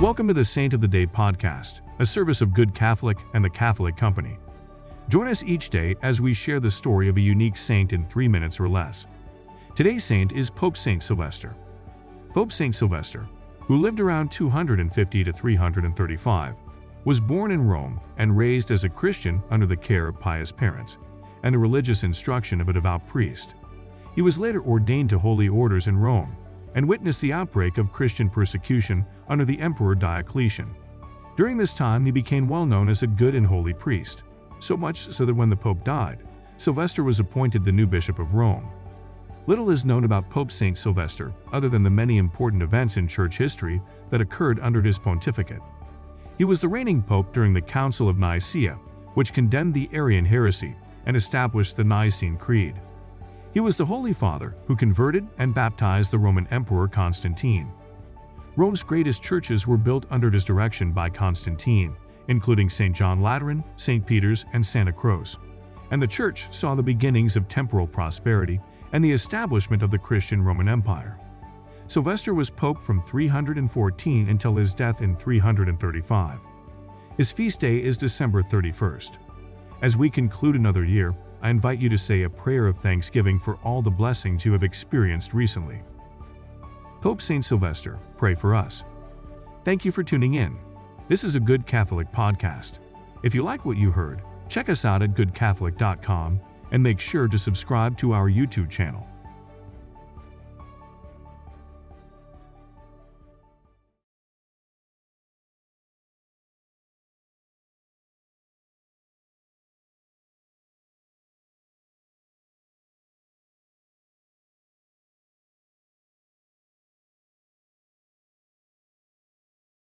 Welcome to the Saint of the Day podcast, a service of Good Catholic and the Catholic Company. Join us each day as we share the story of a unique saint in three minutes or less. Today's saint is Pope Saint Sylvester. Pope Saint Sylvester, who lived around 250 to 335, was born in Rome and raised as a Christian under the care of pious parents and the religious instruction of a devout priest. He was later ordained to holy orders in Rome and witnessed the outbreak of Christian persecution under the Emperor Diocletian. During this time, he became well known as a good and holy priest, so much so that when the Pope died, Sylvester was appointed the new Bishop of Rome. Little is known about Pope St. Sylvester other than the many important events in church history that occurred under his pontificate. He was the reigning pope during the Council of Nicaea, which condemned the Arian heresy and established the Nicene Creed. He was the Holy Father who converted and baptized the Roman Emperor Constantine. Rome's greatest churches were built under his direction by Constantine, including St. John Lateran, St. Peter's, and Santa Croce. And the church saw the beginnings of temporal prosperity and the establishment of the Christian Roman Empire. Sylvester was pope from 314 until his death in 335. His feast day is December 31st. As we conclude another year, I invite you to say a prayer of thanksgiving for all the blessings you have experienced recently. Pope St. Sylvester, pray for us. Thank you for tuning in. This is a Good Catholic podcast. If you like what you heard, check us out at goodcatholic.com and make sure to subscribe to our YouTube channel.